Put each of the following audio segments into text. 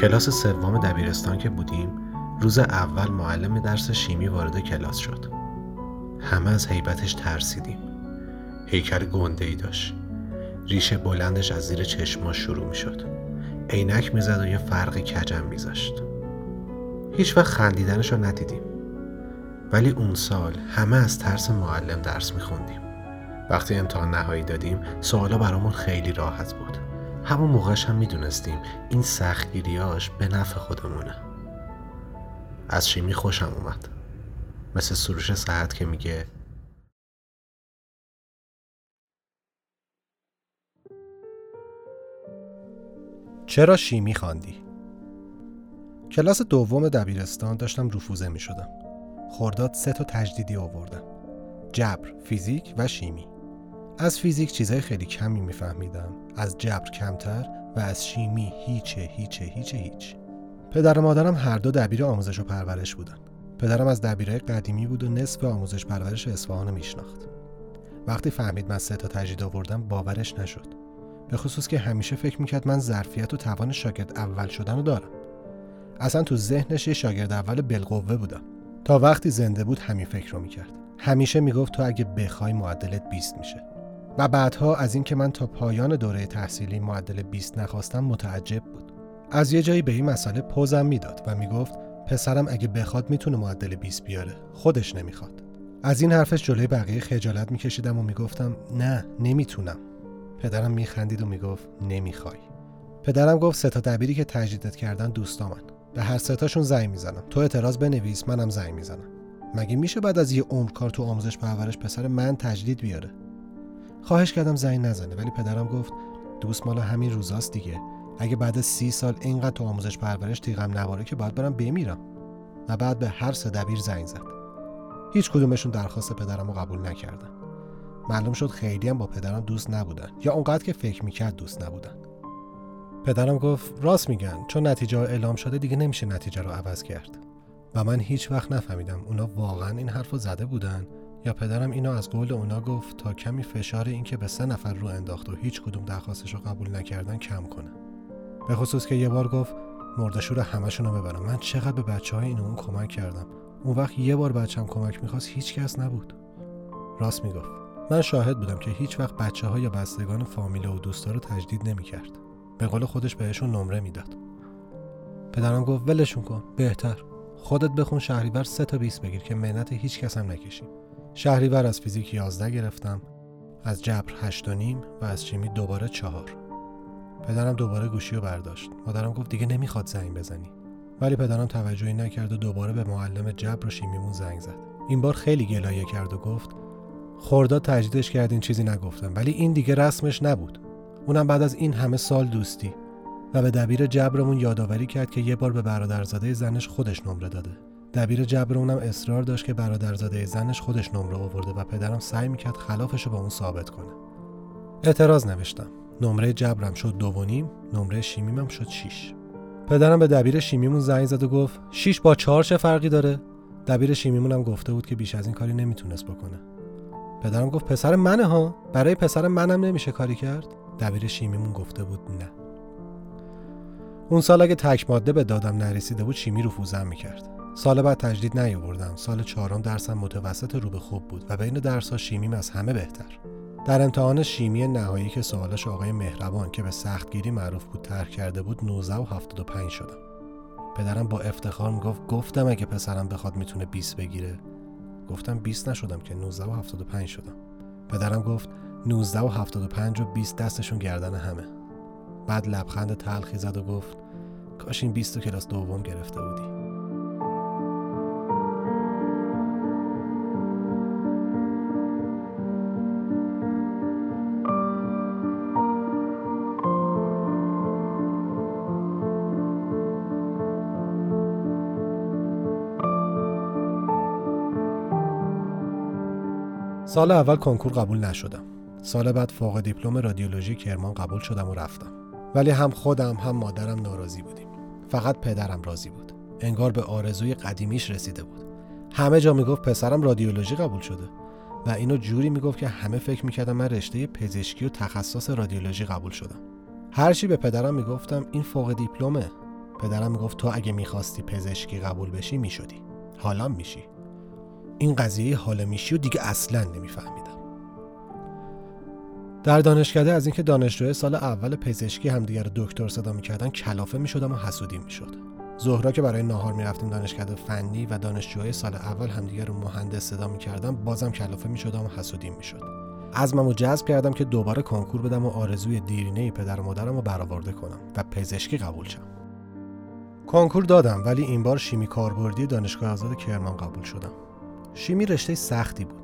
کلاس سوم دبیرستان که بودیم روز اول معلم درس شیمی وارد کلاس شد. همه از حیبتش ترسیدیم. هیکل گنده ای داشت. ریشه بلندش از زیر چشما شروع می شد عینک می‌زد و یه فرق کجم میذاشت. هیچ وقت خندیدنش رو ندیدیم. ولی اون سال همه از ترس معلم درس میخوندیم. وقتی امتحان نهایی دادیم سوالا برامون خیلی راحت بود همون موقعش هم می‌دونستیم این سختگیریاش به نفع خودمونه از شیمی خوشم اومد مثل سروش ساعت که میگه چرا شیمی خواندی؟ کلاس دوم دبیرستان داشتم رفوزه می شدم. خورداد سه تا تجدیدی آوردم. جبر، فیزیک و شیمی. از فیزیک چیزای خیلی کمی میفهمیدم. از جبر کمتر و از شیمی هیچه هیچه هیچه هیچ. پدر و مادرم هر دو دبیر آموزش و پرورش بودن. پدرم از دبیرای قدیمی بود و نصف آموزش پرورش اصفهان میشناخت. وقتی فهمید من سه تا تجدید آوردم باورش نشد. به خصوص که همیشه فکر می‌کرد من ظرفیت و توان شاگرد اول شدن رو دارم. اصلا تو ذهنش یه شاگرد اول بالقوه بودم. تا وقتی زنده بود همین فکر رو می‌کرد. همیشه می‌گفت تو اگه بخوای معدلت 20 میشه. و بعدها از اینکه من تا پایان دوره تحصیلی معدل 20 نخواستم متعجب بود. از یه جایی به این مسئله پوزم می‌داد و می‌گفت پسرم اگه بخواد می‌تونه معدل 20 بیاره. خودش نمی‌خواد. از این حرفش جلوی بقیه خجالت میکشیدم و می‌گفتم نه نمی‌تونم. پدرم میخندید و می‌گفت نمی‌خوای. پدرم گفت سه تا دبیری که تجدیدت کردن دوستامن. به هر ستاشون زنگ می‌زنم. تو اعتراض بنویس منم زنگ می‌زنم. مگه میشه بعد از یه عمر کار تو آموزش پرورش پسر من تجدید بیاره؟ خواهش کردم زنگ نزنه ولی پدرم گفت دوست مالا همین روزاست دیگه. اگه بعد سی سال اینقدر تو آموزش پرورش تیغم نباره که باید برم بمیرم. و بعد به هر سه دبیر زنگ زد. هیچ کدومشون درخواست پدرم رو قبول نکردن. معلوم شد خیلی هم با پدرم دوست نبودن. یا اونقدر که فکر می‌کرد دوست نبودن. پدرم گفت راست میگن چون نتیجه اعلام شده دیگه نمیشه نتیجه رو عوض کرد. و من هیچ وقت نفهمیدم اونا واقعا این حرف رو زده بودن یا پدرم اینو از قول اونا گفت تا کمی فشار اینکه به سه نفر رو انداخت و هیچ کدوم درخواستش رو قبول نکردن کم کنه. به خصوص که یه بار گفت مردشور همشون رو ببرم. من چقدر به بچه های این اون کمک کردم. اون وقت یه بار بچم کمک می‌خواست هیچ کس نبود. راست می‌گفت. من شاهد بودم که هیچ وقت بچه ها یا بستگان فامیله و دوستا رو تجدید نمی‌کرد. به قول خودش بهشون نمره می‌داد. پدرم گفت ولشون کن بهتر. خودت بخون شهریور سه تا 20 بگیر که منت هیچ کس هم نکشی. شهریور از فیزیک 11 گرفتم از جبر 8 و نیم و از شیمی دوباره چهار. پدرم دوباره گوشی رو برداشت. مادرم گفت دیگه نمی‌خواد زنگ بزنی. ولی پدرم توجهی نکرد و دوباره به معلم جبر و شیمیمون زنگ زد. این بار خیلی گلایه کرد و گفت خرداد تجدیدش کردین چیزی نگفتم. ولی این دیگه رسمش نبود. اونم بعد از این همه سال دوستی. و به دبیر جبرمون یادآوری کرد که یه بار به برادرزاده زنش خودش نمره داده. دبیر جبر اونم اصرار داشت که برادرزاده زنش خودش نمره آورده و پدرم سعی می‌کرد خلافش رو با اون ثابت کنه. اعتراض نوشتم. نمره جبرم شد دو و نیم نمره شیمیمم شد شیش. پدرم به دبیر شیمیمون زنگ زد و گفت شیش با چهار چه فرقی داره؟ دبیر شیمیمونم گفته بود که بیش از این کاری نمی‌تونست بکنه. پدرم گفت پسر منه ها؟ برای پسر منم نمیشه کاری کرد؟ دبیر شیمیمون گفته بود نه. اون سال اگه تک ماده به دادم نرسیده بود شیمی رو فوزم می‌کرد. سال بعد تجدید نیاوردم. سال چهارم درسم متوسط رو به خوب بود و بین درسها شیمیم از همه بهتر. در امتحان شیمی نهایی که سوالش آقای مهربان که به سختگیری معروف بود ترک کرده بود 19 و 75 شدم. پدرم با افتخار می‌گفت گفتم اگه پسرم بخواد می‌تونه 20 بگیره. گفتم 20 نشدم که 19 و 75 شدم. پدرم گفت 19 و 75 و 20 دستشون گردن همه. بعد لبخند تلخی زد و گفت کاش این 20 کلاس دوم گرفته بودی. سال اول کنکور قبول نشدم. سال بعد فوق دیپلم رادیولوژی کرمان قبول شدم و رفتم. ولی هم خودم هم مادرم ناراضی بودیم. فقط پدرم راضی بود. انگار به آرزوی قدیمیش رسیده بود. همه جا می‌گفت پسرم رادیولوژی قبول شده و اینو جوری می‌گفت که همه فکر می‌کردم من رشته پزشکی و تخصص رادیولوژی قبول شدم هرچی به پدرم می‌گفتم این فوق دیپلمه پدرم می‌گفت تو اگه می‌خواستی پزشکی قبول بشی می‌شدی حالا میشی این قضیه حالا میشی و دیگه اصلا نمیفهمیدم. در دانشکده از اینکه دانشجوی سال اول پزشکی همدیگر دکتر صدا می‌کردن کلافه می‌شدم و حسودی می‌شد. ظهرا که برای ناهار می‌رفتیم دانشکده فنی و دانشجوهای سال اول همدیگر رو مهندس صدا می‌کردم بازم کلافه می‌شدم و حسودیم می‌شد. عزمم رو جذب کردم که دوباره کنکور بدم و آرزوی دیرینه پدر و مادرم رو برآورده کنم و پزشکی قبول شم. کنکور دادم ولی این بار شیمی کاربردی دانشگاه آزاد کرمان قبول شدم. شیمی رشته سختی بود.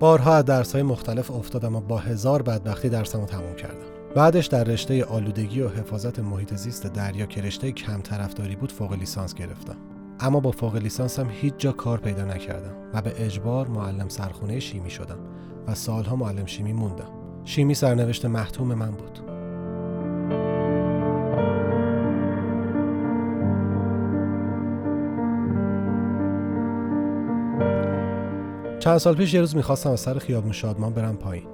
بارها از درسهای مختلف افتادم و با هزار بدبختی درسم رو تموم کردم. بعدش در رشته آلودگی و حفاظت محیط زیست دریا که رشته کم طرفداری بود فوق لیسانس گرفتم. اما با فوق لیسانس هم هیچ جا کار پیدا نکردم و به اجبار معلم سرخونه شیمی شدم و سالها معلم شیمی موندم. شیمی سرنوشت محتوم من بود. چند سال پیش یه روز می‌خواستم از سر خیابون شادمان برم پایین.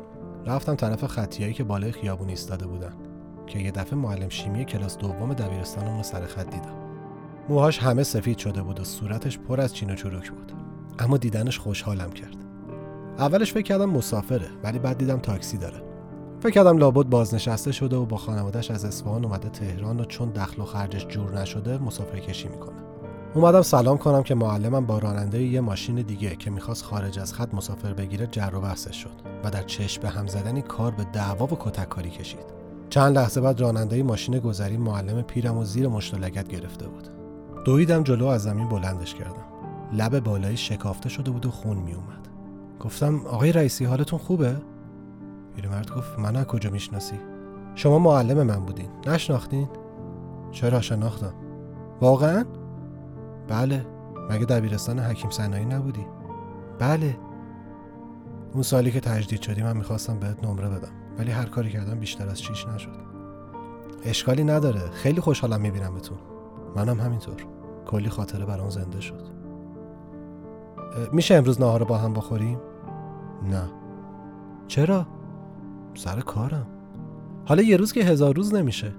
رفتم طرف خطیایی که بالای خیابون ایستاده بودن که یه دفعه معلم شیمی کلاس دوم دبیرستانمون رو سر خط دیدم. موهاش همه سفید شده بود و صورتش پر از چین و چروک بود. اما دیدنش خوشحالم کرد. اولش فکر کردم مسافره ولی بعد دیدم تاکسی داره. فکر کردم لابد بازنشسته شده و با خانوادهش از اصفهان اومده تهران و چون دخل و خرجش جور نشده مسافر کشی می‌کنه. اومدم سلام کنم که معلمم با راننده یه ماشین دیگه که می‌خواست خارج از خط مسافر بگیره جر و بحثش شد و در چشم به هم زدنی کار به دعوا و کتککاری کشید. چند لحظه بعد راننده ماشین گذری معلم پیرم و زیر مشت لگت گرفته بود. دویدم جلو از زمین بلندش کردم. لب بالایی شکافته شده بود و خون میومد گفتم آقای رئیسی حالتون خوبه؟ پیرمرد گفت من از کجا می‌شناسی؟ شما معلم من بودین. نشناختین؟ چرا شناختم؟ واقعا؟ بله. مگه دبیرستان حکیم سنایی نبودی؟ بله. اون سالی که تجدید شدی من می‌خواستم بهت نمره بدم ولی هر کاری کردم بیشتر از چیش نشد. اشکالی نداره. خیلی خوشحالم می‌بینم بهتون. منم همینطور. کلی خاطره برام زنده شد. میشه امروز نهار با هم بخوریم؟ نه. چرا؟ سر کارم. حالا یه روز که هزار روز نمیشه.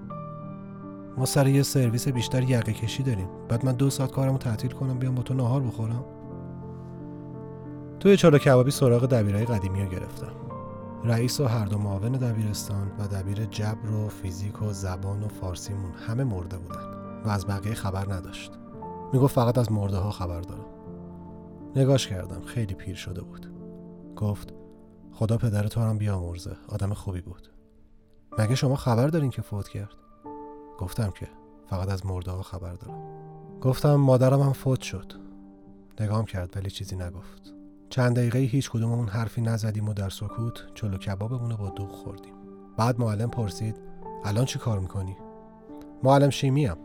ما سر یه سرویس بیشتر یقه کشی داریم. بعد من دو ساعت کارمو تعطیل کنم بیام با تو نهار بخورم. توی چلو کبابی سراغ دبیرهای قدیمی رو گرفتم. رئیس و هر دو معاون دبیرستان و دبیر جبر و فیزیک و زبان و فارسیمون همه مرده بودن و از بقیه خبر نداشت. می‌گفت فقط از مرده ها خبر دارم. نگاش کردم خیلی پیر شده بود. گفت خدا پدر تو هم بیامرزه آدم خوبی بود. مگه شما خبر دارین که فوت کرد؟ گفتم که فقط از مرده ها خبر دارم. گفتم مادرم هم فوت شد. نگام کرد ولی چیزی نگفت. چند دقیقه هیچ کدوممون حرفی نزدیم و در سکوت چلو کبابمون رو با دوغ خوردیم. بعد معلم پرسید الان چی کار می‌کنی؟ معلم شیمی هم.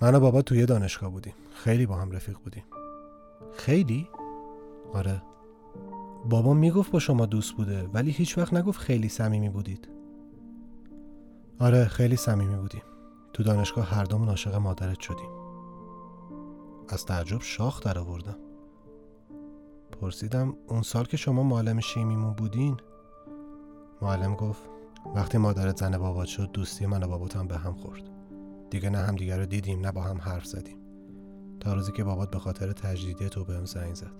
من و بابا توی دانشگاه بودیم. خیلی با هم رفیق بودیم. خیلی؟ آره. بابا می‌گفت با شما دوست بوده ولی هیچ وقت نگفت خیلی صمیمی بودید. آره خیلی صمیمی بودیم. تو دانشگاه هر دومون عاشق مادرت شدیم. از تعجب شاخ در آوردم. پرسیدم اون سال که شما معلم شیمیمون بودین؟ معلم گفت وقتی مادرت زن بابات شد دوستی من و بابات هم به هم خورد. دیگه نه هم دیگر رو دیدیم نه با هم حرف زدیم. تا روزی که بابات به خاطر تجدیدی تو بهم زنگ زد.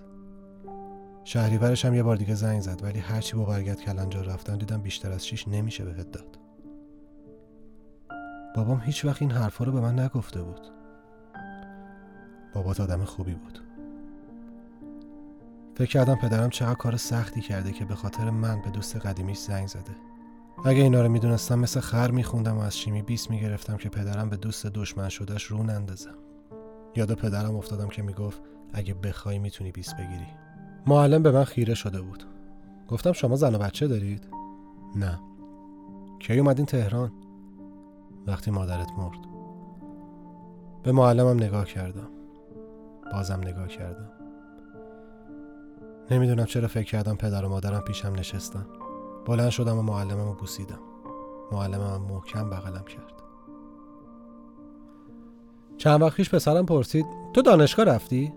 شهریورش هم یه بار دیگه زنگ زد ولی هرچی با برگت کلنجار رفتن دیدم بیشتر از شیش نمیشه بهت داد. بابام هیچ وقت این حرفا رو به من نگفته بود. بابات آدم خوبی بود. فکر کردم پدرم چقدر کار سختی کرده که به خاطر من به دوست قدیمیش زنگ زده. اگه اینا رو می‌دونستم مثل خر میخوندم و از شیمی بیس می‌گرفتم که پدرم به دوست دشمن شدهش رو نندازم. یاد پدرم افتادم که می‌گفت اگه بخوای می‌تونی بیس بگیری. معلم به من خیره شده بود. گفتم شما زن و بچه دارید؟ نه. کی اومدین تهران؟ وقتی مادرت مرد. به معلمم نگاه کردم. بازم نگاه کردم. نمی‌دونم چرا فکر کردم پدر و مادرم پیشم نشستن. بلند شدم و معلمم رو بوسیدم. معلمم محکم بغلم کرد. چند وقت پیش پسرم پرسید تو دانشگاه رفتی؟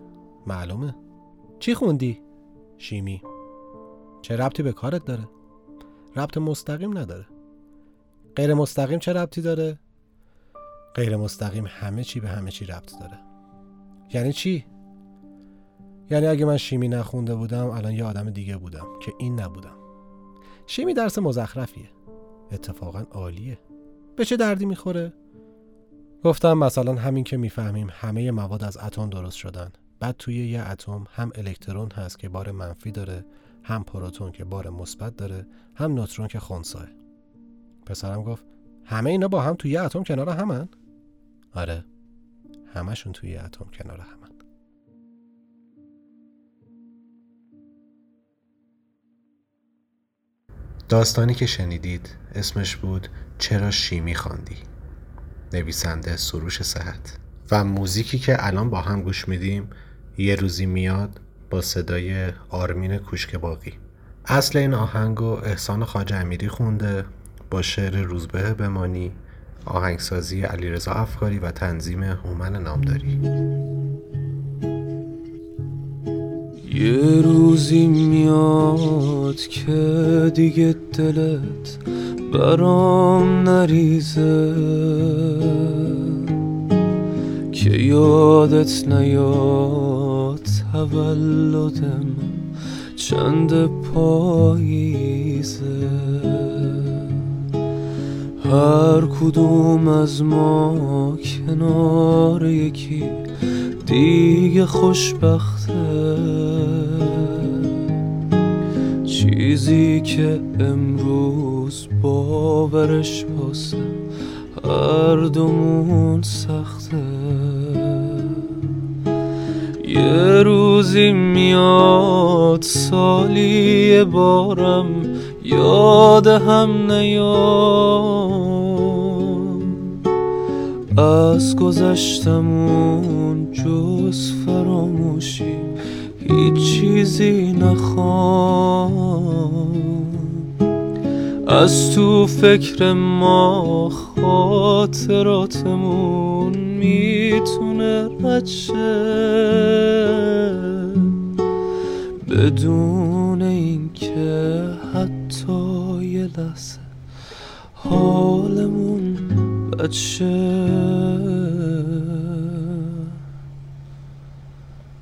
معلومه. چی خوندی؟ شیمی. چه ربطی به کارت داره؟ ربط مستقیم نداره. غیر مستقیم چه ربطی داره؟ غیر مستقیم همه چی به همه چی ربط داره. یعنی چی؟ یعنی اگه من شیمی نخونده بودم الان یه آدم دیگه بودم که این نبودم. شیمی درس مزخرفیه. اتفاقا عالیه. به چه دردی می‌خوره؟ گفتم مثلا همین که می‌فهمیم همه مواد از اتم درست شدن. بعد توی یه اتم هم الکترون هست که بار منفی داره هم پروتون که بار مثبت داره هم نوترون که خونساه. پسرم گفت همه اینا با هم توی یه اتم کنار همن؟ آره همشون توی یه اتم کنار همن. داستانی که شنیدید اسمش بود چرا شیمی خواندی؟ نویسنده سروش صحت. و موزیکی که الان با هم گوش میدیم یه روزی میاد با صدای آرمین کوشک باقی اصل این آهنگ و احسان خاج امیری خونده. با شعر روزبه بمانی آهنگسازی علیرضا افکاری و تنظیم هومن نامداری. یه روزی میاد که دیگه دلت برام نریزه. که یادت نیاد تولدم چند پاییزه. هر کدوم از ما کنار یکی دیگه خوشبخته. چیزی که امروز باورش واسه هر دومون سخته. یه روزی میاد سالی بارم یاد هم نیاد از گذشتمون جز فراموشی هیچ چیزی نخوام. از تو فکر ما خاطراتمون می‌تونه رچه. بدون اینکه حالمون بچه